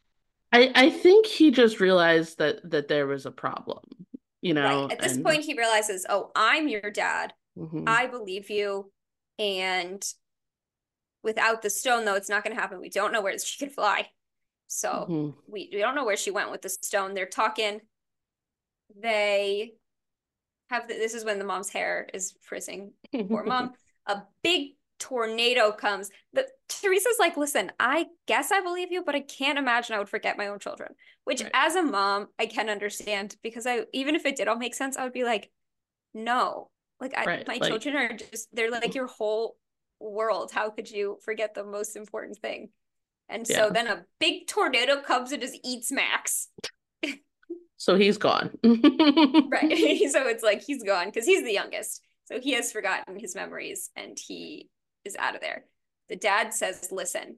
I I think he just realized that that there was a problem, you know, right. At this and point, he realizes, oh, I'm your dad. Mhm. I believe you. And without the stone, though, it's not going to happen. We don't know where <laughs> she could fly. So Mhm. we, we don't know where she went with the stone. They're talking. They have the, this is when the mom's hair is frizzing. Poor mom. <laughs> A big tornado comes. The Teresa's like, listen, I guess I believe you, but I can't imagine I would forget my own children. Which, Right. as a mom, I can understand because I even if it did all make sense, I would be like, no, like I, Right, my like- children are just they're like <clears throat> your whole world. How could you forget the most important thing? And so Yeah. then a big tornado comes and just eats Max. <laughs> So he's gone. <laughs> Right. <laughs> so it's like he's gone because he's the youngest. So he has forgotten his memories and he is out of there. The dad says, Listen,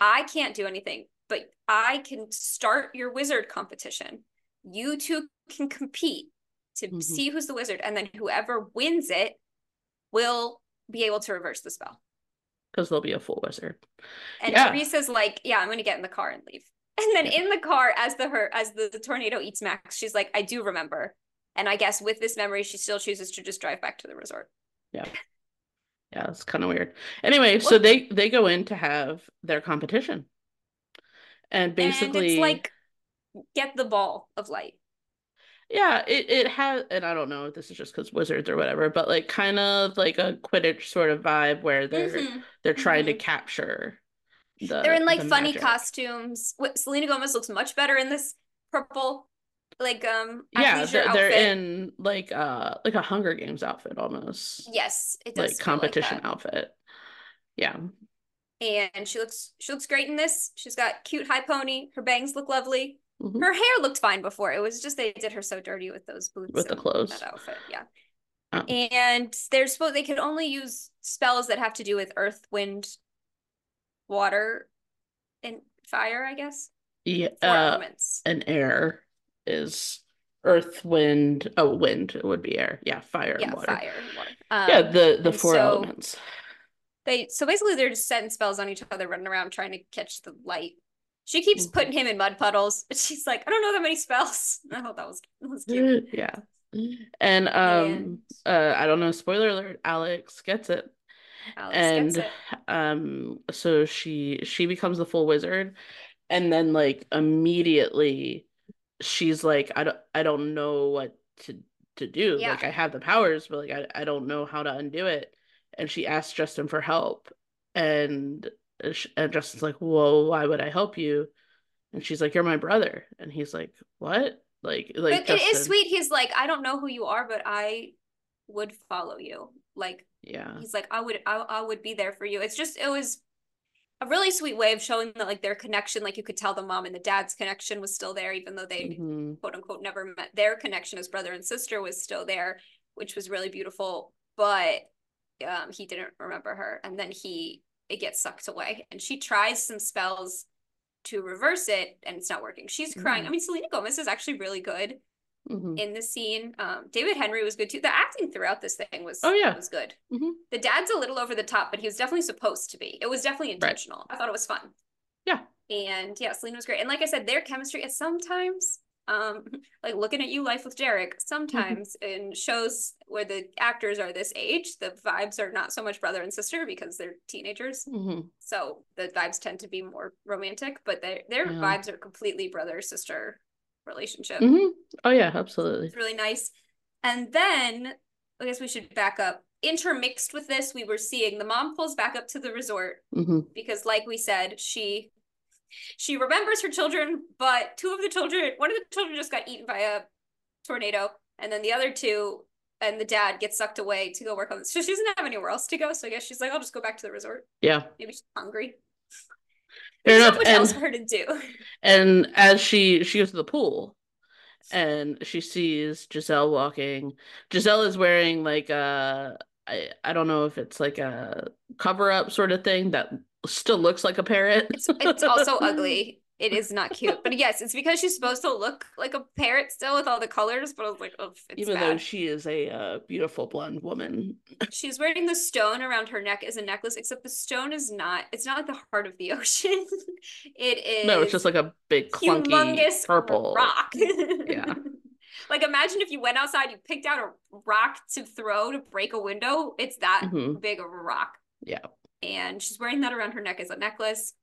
I can't do anything, but I can start your wizard competition. You two can compete to Mhm. see who's the wizard, and then whoever wins it will be able to reverse the spell. Because they'll be a full wizard. And Yeah. Teresa's like, Yeah, I'm gonna get in the car and leave. <laughs> And then in the car, as the her as the, the tornado eats Max, she's like, I do remember. And I guess with this memory, she still chooses to just drive back to the resort. Yeah, Yeah, it's kind of weird. Anyway, so they they go in to have their competition. And basically and it's like get the ball of light. Yeah, it, it has, and I don't know if this is just because wizards or whatever, but like kind of like a Quidditch sort of vibe where they're Mhm. they're trying to Mhm. capture the They're in like funny magic. costumes. Selena Gomez looks much better in this purple, like um Yeah, they're, they're in like uh like a Hunger Games outfit almost, Yes, it does like competition that. outfit. Yeah, And she looks she looks great in this. She's got cute high pony. Her bangs look lovely. Mhm. Her hair looked fine before. It was just they did her so dirty with those boots With the clothes. that outfit. Yeah. Oh. And they're supposed they could only use spells that have to do with earth, wind, water, and fire, I guess. yeah. Four Uh, elements. and air is earth, wind. Oh, wind would be air. Yeah, fire Yeah, and water. fire and water. Um, Yeah, the the four so- elements. They so basically they're just setting spells on each other, running around trying to catch the light. She keeps Mhm. putting him in mud puddles, but she's like, I don't know that many spells. <laughs> I thought that was that was cute. Yeah. And um And uh I don't know, spoiler alert, Alex gets it. Alex and gets it. um so she she becomes the full wizard and then like immediately she's like I don't I don't know what to to do. Yeah. Like I have the powers, but like I, I don't know how to undo it. And she asks Justin for help and and Justin's like, "Whoa, why would I help you?" And she's like, "You're my brother." And he's like, "What?" Like like But it is Justin- sweet. He's like, I don't know who you are, but I would follow you. Like Yeah. he's like, I would I, I would be there for you. It's just it was a really sweet way of showing that like their connection, like you could tell the mom and the dad's connection was still there, even though they Mhm. quote unquote never met their connection as brother and sister was still there which was really beautiful but um he didn't remember her and then he it gets sucked away and she tries some spells to reverse it and it's not working she's crying Mhm. i mean selena gomez is actually really good Mhm. in the scene um David Henrie was good too the acting throughout this thing was Oh, yeah. was good Mhm. the dad's a little over the top but he was definitely supposed to be it was definitely intentional i thought it was fun Yeah. and yeah, Selena was great. And like I said, their chemistry is sometimes, um, like looking at you, Life with Derek, sometimes in shows where the actors are this age, the vibes are not so much brother and sister because they're teenagers. Mhm. So the vibes tend to be more romantic, but their their Yeah. vibes are completely brother sister relationship. Mhm. Oh yeah, absolutely. It's really nice. And then I guess we should back up. Intermixed with this, we were seeing the mom pulls back up to the resort hmm because like we said she she remembers her children but two of the children one of the children just got eaten by a tornado and then the other two and the dad gets sucked away to go work on this. So she doesn't have anywhere else to go. So i guess she's like i'll just go back to the resort. Yeah. maybe she's hungry. Fair there's enough. not much And- else for her to do. And as she she goes to the pool and she sees Giselle walking, Giselle is wearing like a I I don't know if it's like a cover up sort of thing that still looks like a parrot. it's, it's also ugly <laughs> It is not cute. But yes, it's because she's supposed to look like a parrot still with all the colors, but I was like, oh, it's Even bad. though she is a uh, beautiful blonde woman. <laughs> She's wearing the stone around her neck as a necklace, except the stone is not, it's not like the heart of the <laughs> ocean. it is No, it's just like a big clunky purple rock. Yeah. Like imagine if you went outside, you picked out a rock to throw to break a window. It's that Mhm. big of a rock. Yeah. And she's wearing that around her neck as a necklace.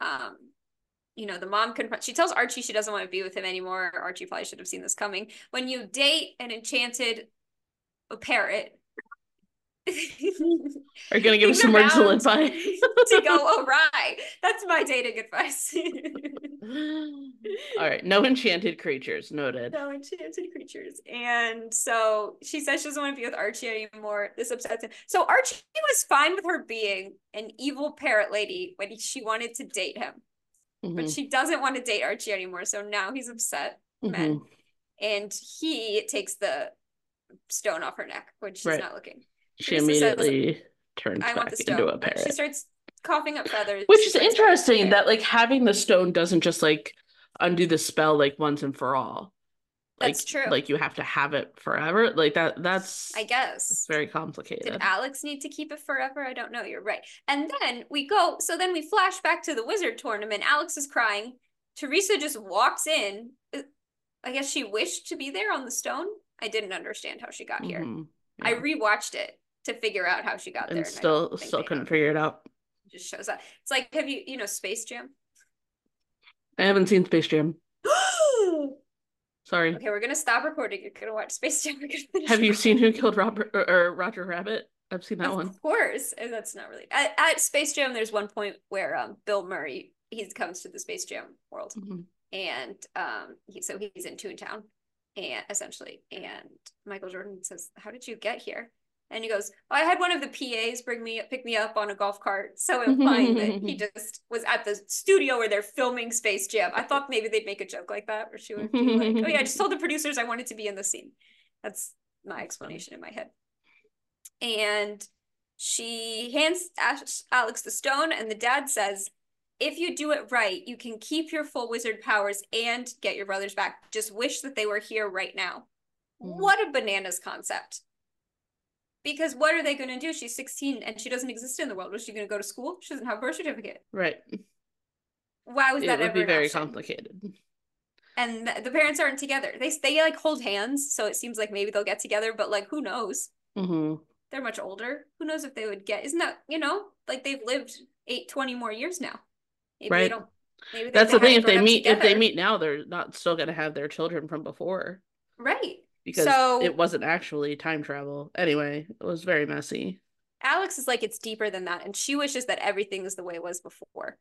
Um, you know, the mom confront she tells Archie she doesn't want to be with him anymore. Archie probably should have seen this coming. When you date an enchanted a parrot, <laughs> Are you gonna give <laughs> us some words to live by? to go <laughs> awry. That's my dating advice. All right, no enchanted creatures noted. no enchanted creatures. And so she says she doesn't want to be with Archie anymore. This upsets him. So Archie was fine with her being an evil parrot lady when she wanted to date him, but Mhm, she doesn't want to date Archie anymore. So now he's upset, men. and he takes the stone off her neck when she's Right. not looking. She Teresa says, immediately turns I back into a parrot. She starts coughing up feathers. Which is interesting that like having the stone doesn't just like undo the spell like once and for all. Like, That's true. Like you have to have it forever. Like that that's I guess it's very complicated. Did Alex need to keep it forever? I don't know. You're right. And then we go, so then we flash back to the wizard tournament. Alex is crying. Teresa just walks in. Uh, I guess she wished to be there on the stone. I didn't understand how she got here. I yeah. rewatched it to figure out how she got there. and I still still couldn't figure it out. Just shows up. It's like, have you, you know, Space Jam? I haven't seen Space Jam. <gasps> Sorry. Okay, we're gonna stop recording. You're gonna watch Space Jam. <laughs> We're gonna finish Have you seen. Who Killed Robert or, or Roger Rabbit? I've seen that of one. Of course, and that's not really at, at Space Jam. There's one point where um Bill Murray he comes to the Space Jam world, Mhm. and um he so he's in Toontown, and essentially, and Michael Jordan says, "How did you get here?" And he goes, "I had one of the PAs bring me pick me up on a golf cart." So implying <laughs> that he just was at the studio where they're filming Space Jam. I thought maybe they'd make a joke like that, where she would be like, "Oh yeah, I just told the producers I wanted to be in the scene." That's my explanation in my head. And she hands Alex the stone, and the dad says, if you do it right, you can keep your full wizard powers and get your brothers back. Just wish that they were here right now. Mhm. What a bananas concept. Because what are they going to do? She's 16 and she doesn't exist in the world. Was she going to go to school? She doesn't have a birth certificate. Right. Why was It that would ever be very option? complicated. And the, the parents aren't together. They they like hold hands, so it seems like maybe they'll get together. But like, who knows? hmm They're much older. Who knows if they would get? Isn't that you know like they've lived eight, 20 more years now? Maybe they Right. don't. Maybe That's the thing. If they meet, if they meet now, they're not still gonna have their children from before right? Because So- it wasn't actually time travel. Anyway, it was very messy. Alex is like it's deeper than that, and she wishes that everything is the way it was before.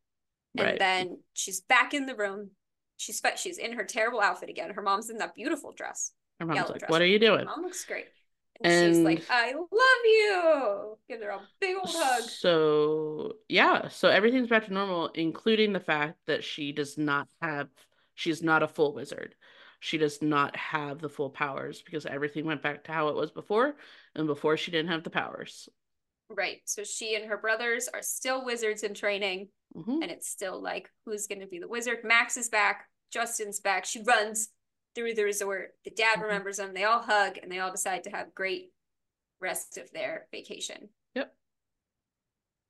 And Right. then she's back in the room. She's she's in her terrible outfit again. Her mom's in that beautiful dress. Her mom's like, dress. "What are you doing?" Mom looks great. And, she's like, I love you. Give her a big old hug. So yeah, so everything's back to normal, including the fact that she does not have, she's not a full wizard. She does not have the full powers because everything went back to how it was before, and before she didn't have the powers. Right. So she and her brothers are still wizards in training, Mhm. and it's still like, who's going to be the wizard? Max is back. Justin's back. She runs through the resort. The dad Mhm. remembers them. They all hug, and they all decide to have great rest of their vacation. Yep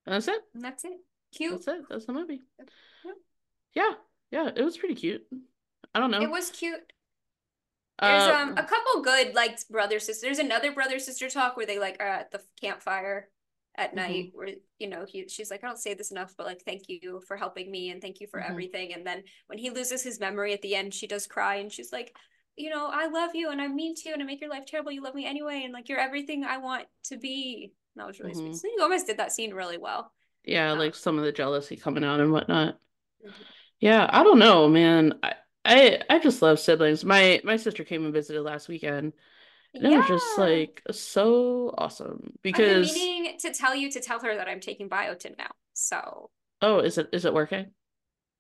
and that's it. And that's it. Cute. That's it. That's the movie. Yeah, yeah, it was pretty cute. I don't know. It was cute. There's Uh, um a couple good like brother sister. There's another brother sister talk where they like are at the campfire at Mm-hmm. night where you know he she's like I don't say this enough but like thank you for helping me and thank you for Mhm. everything and then when he loses his memory at the end she does cry and she's like you know I love you and I mean to and I make your life terrible you love me anyway and like you're everything I want to be and that was really Mhm. sweet. Selena Gomez did that scene really well. yeah, uh, like some of the jealousy coming out and whatnot. Mhm. Yeah, I don't know, man. I, I I just love siblings. My my sister came and visited last weekend. And it was just like so awesome I've been because meaning to tell you to tell her that I'm taking biotin now. So oh, is it is it working?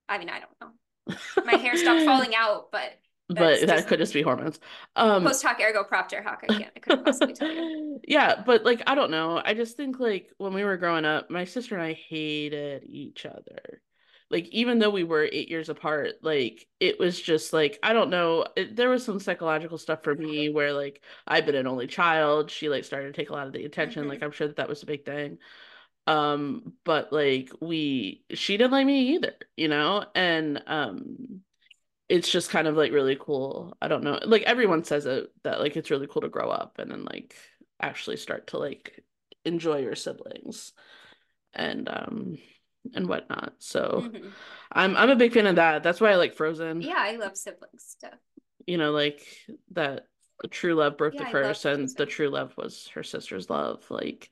I mean I don't know. My hair stopped <laughs> falling out, but But that just- could just be hormones. Um post hoc ergo propter hoc. I can't. I couldn't possibly tell you. <laughs> Yeah, but like I don't know. I just think like when we were growing up, my sister and I hated each other. Like even though we were eight years apart like it was just like i don't know it, there was some psychological stuff for me where like i've been an only child she like started to take a lot of the attention Mhm. like i'm sure that that was a big thing. Um but like we she didn't like me either you know? And um it's just kind of like really cool i don't know like everyone says it that like it's really cool to grow up and then like actually start to like enjoy your siblings. And um and whatnot so Mhm. i'm i'm a big fan of that that's why i like frozen Yeah, I love sibling stuff. you know like that the true love broke Yeah, the curse and the true love was her sister's love like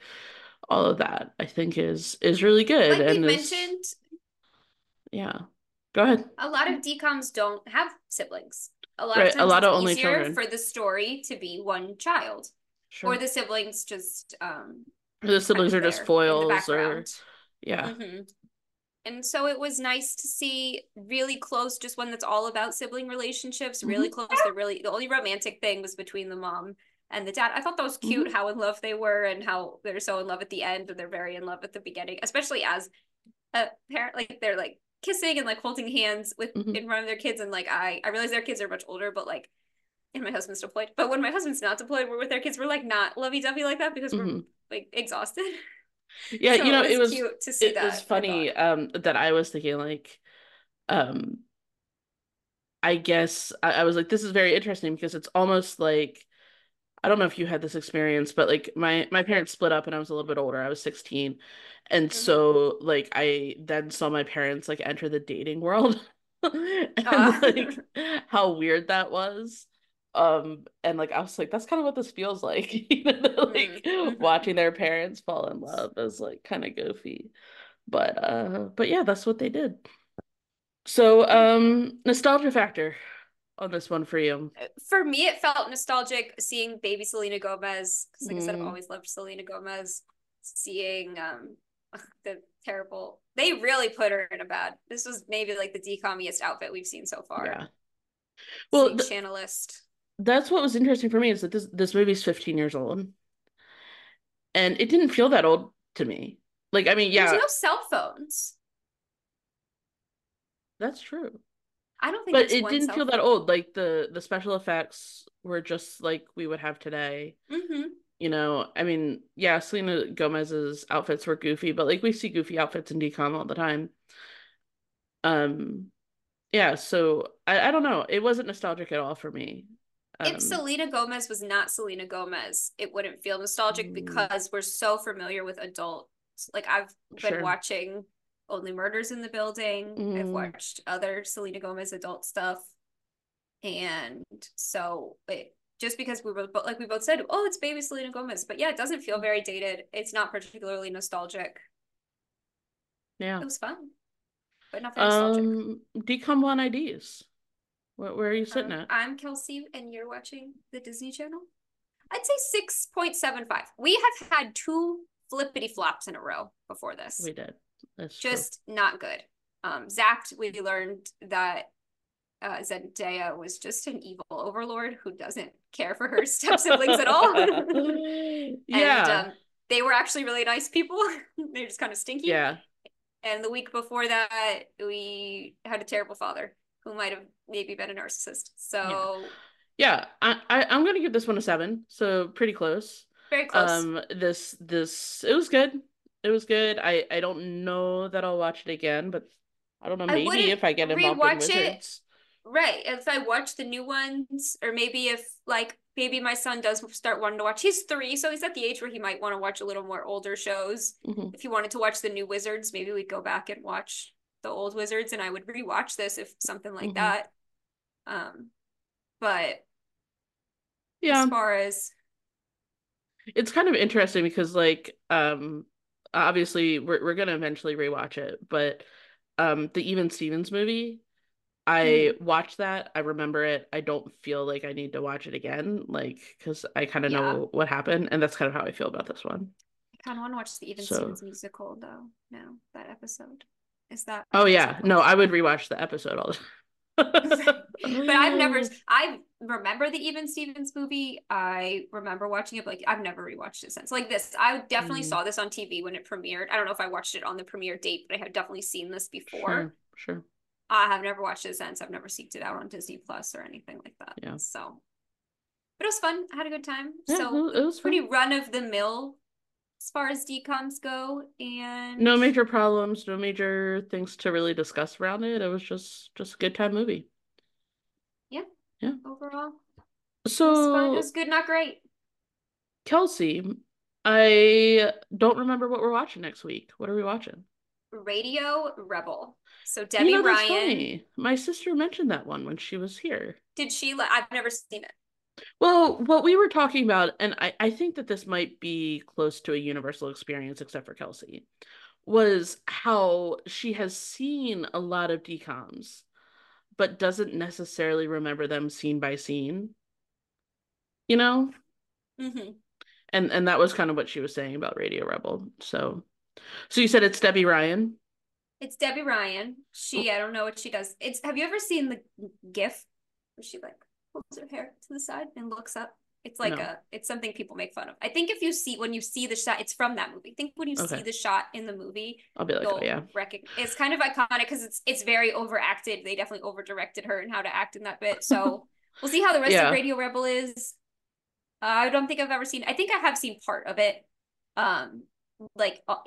all of that i think is is really good Like and mentioned, yeah go ahead a lot of DCOMs don't have siblings. A lot of Right, a lot of only easier children. for the story to be one child. sure Or the siblings just um Or the siblings are just there in the foils or yeah Mhm. And so it was nice to see really close, just one that's all about sibling relationships, really Mm-hmm. close. They're really the only romantic thing was between the mom and the dad. I thought that was cute Mhm. how in love they were and how they're so in love at the end and they're very in love at the beginning, especially as a parent, like they're like kissing and like holding hands with Mhm. in front of their kids. And like I I realize their kids are much older, but like and my husband's deployed. But when my husband's not deployed, we're with our kids, we're like not lovey dovey like that because we're Mhm. like exhausted. <laughs> yeah So you know it it was cute to see it that. was funny um that i was thinking like um i guess I, I was like this is very interesting because it's almost like I don't know if you had this experience, but like my my parents split up and I was a little bit older. I was 16. And Mhm. so like I then saw my parents like enter the dating world <laughs> and Ah. like <laughs> how weird that was. Um and like I was like that's kind of what this feels like. <laughs> You know, like Mhm. watching their parents fall in love is like kind of goofy. But uh but yeah, that's what they did. So um nostalgia factor on this one for you. For me, it felt nostalgic seeing baby Selena Gomez because, like I said, I've Mm. always loved Selena Gomez. Seeing um <laughs> the terrible, they really put her in a bad. This was maybe like the decommiest outfit we've seen so far. Yeah. Well, Seeing th- Channelist. That's what was interesting for me is that this this movie's 15 years old. And it didn't feel that old to me. Like i mean There's yeah. no cell phones. that's true. I don't think but it didn't feel that old. Like the the special effects were just like we would have today. Mm-hmm. you know i mean yeah selena gomez's outfits were goofy but like we see goofy outfits in DCOM all the time. Um yeah so i i don't know. It wasn't nostalgic at all for me If um Selena Gomez was not Selena Gomez, it wouldn't feel nostalgic mm, because we're so familiar with adults. Like I've been sure watching Only Murders in the Building. I've mm, watched other Selena Gomez adult stuff. And so it just because we were both like we both said, oh, it's baby Selena Gomez. But yeah, it doesn't feel very dated. It's not particularly nostalgic. yeah It was fun, but not very nostalgic. um DCOM one ids where, where are you sitting Um, at I'm Kelsey, and you're watching the Disney Channel. I'd say 6.75. We have had two flippity flops in a row before this. we did that's true Just not good. Um, Zapped, we learned that uh, Zendaya was just an evil overlord who doesn't care for her step siblings at all. <laughs> <laughs> and yeah um, they were actually really nice people. <laughs> They're just kind of stinky. yeah And the week before that, we had a terrible father who might have maybe been a narcissist. So yeah I, I i'm gonna give this one a seven so pretty close very close. um this this it was good it was good i i don't know that i'll watch it again but i don't know maybe wouldn't if i get involved in rewatch it. wizards Right. If I watch the new ones, or maybe if like maybe my son does start wanting to watch, he's three, so he's at the age where he might want to watch a little more older shows. Mhm. If he wanted to watch the new Wizards, maybe we'd go back and watch the old Wizards, and I would rewatch this if something like Mhm. that. Um, but yeah as far as it's kind of interesting because like um obviously we're we're gonna eventually rewatch it, but um the Even Stevens movie, I watched that, I remember it. I don't feel like I need to watch it again, like because I kind of Yeah. know what happened, and that's kind of how I feel about this one. I kind of want to watch the Even So- Stevens musical though. Now that episode is that. Oh yeah, no. I would rewatch the episode all the time. <laughs> but I've never I remember the Even Stevens movie. I remember watching it, but like I've never rewatched it since. Like this, I definitely Mm. saw this on TV when it premiered. I don't know if I watched it on the premiere date, but I have definitely seen this before. Sure. sure. I have never watched it since. I've never seeked it out on Disney Plus or anything like that. Yeah. So, but it was fun. I had a good time. Yeah, so it was pretty fun. run of the mill as far as DCOMs go, and No major problems, no major things to really discuss around it. It was just just a good time movie. Yeah. Yeah. Overall, So it was fun. It was good, not great. Kelsey, I don't remember what we're watching next week. What are we watching? Radio Rebel. So You Debby know, that's Ryan. funny. My sister mentioned that one when she was here. Did she? I've never seen it. Well, what we were talking about, and I, I think that this might be close to a universal experience, except for Kelsey, was how she has seen a lot of DCOMs, but doesn't necessarily remember them scene by scene. You know? Mm-hmm. And and that was kind of what she was saying about Radio Rebel. So so you said it's Debby Ryan? It's Debby Ryan. Oh. She, I don't know what she does. It's. Have you ever seen the GIF where she like pulls her hair to the side and looks up? It's like No. a. It's something people make fun of. I think if you see when you see the shot, it's from that movie. I think when you Okay. see the shot in the movie, I'll be like, oh yeah. recognize. It's kind of iconic because it's it's very overacted. They definitely over directed her and how to act in that bit. So <laughs> we'll see how the rest Yeah. of Radio Rebel is. Uh, I don't think I've ever seen. I think I have seen part of it. Um, like uh,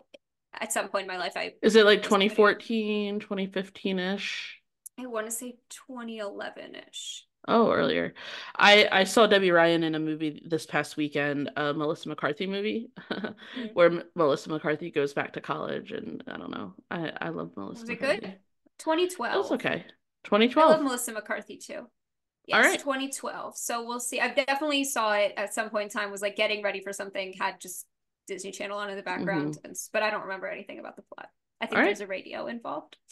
at some point in my life, I Is it like This 2014, 2015-ish? I want to say 2011 ish. Oh, earlier. I I saw Debby Ryan in a movie this past weekend, a Melissa McCarthy movie, <laughs> where M- Melissa McCarthy goes back to college, and I don't know. I I love Melissa. Was it McCarthy. good? 2012. It was okay. I love Melissa McCarthy too. All Yes, right. 2012. So we'll see. I definitely saw it at some point in time. Was like getting ready for something. Had just Disney Channel on in the background, and, but I don't remember anything about the plot. I think Mm-hmm. All right. there's a radio involved. <laughs>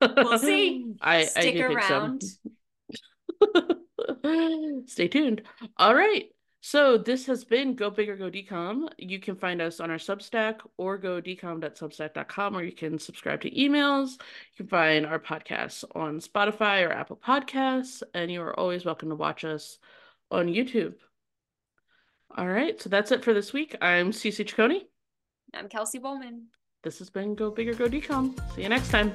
We'll see. I I Stick do around. think so. <laughs> <laughs> Stay tuned. All right. So this has been Go Big or Go DCOM. You can find us on our Substack orgodcom.substack.com, or you can subscribe to emails. You can find our podcasts on Spotify or Apple Podcasts, and you are always welcome to watch us on YouTube. All right, so that's it for this week. I'm Cece Ciccone. I'm Kelsey Bowman. This has been Go Big or Go DCOM. See you next time.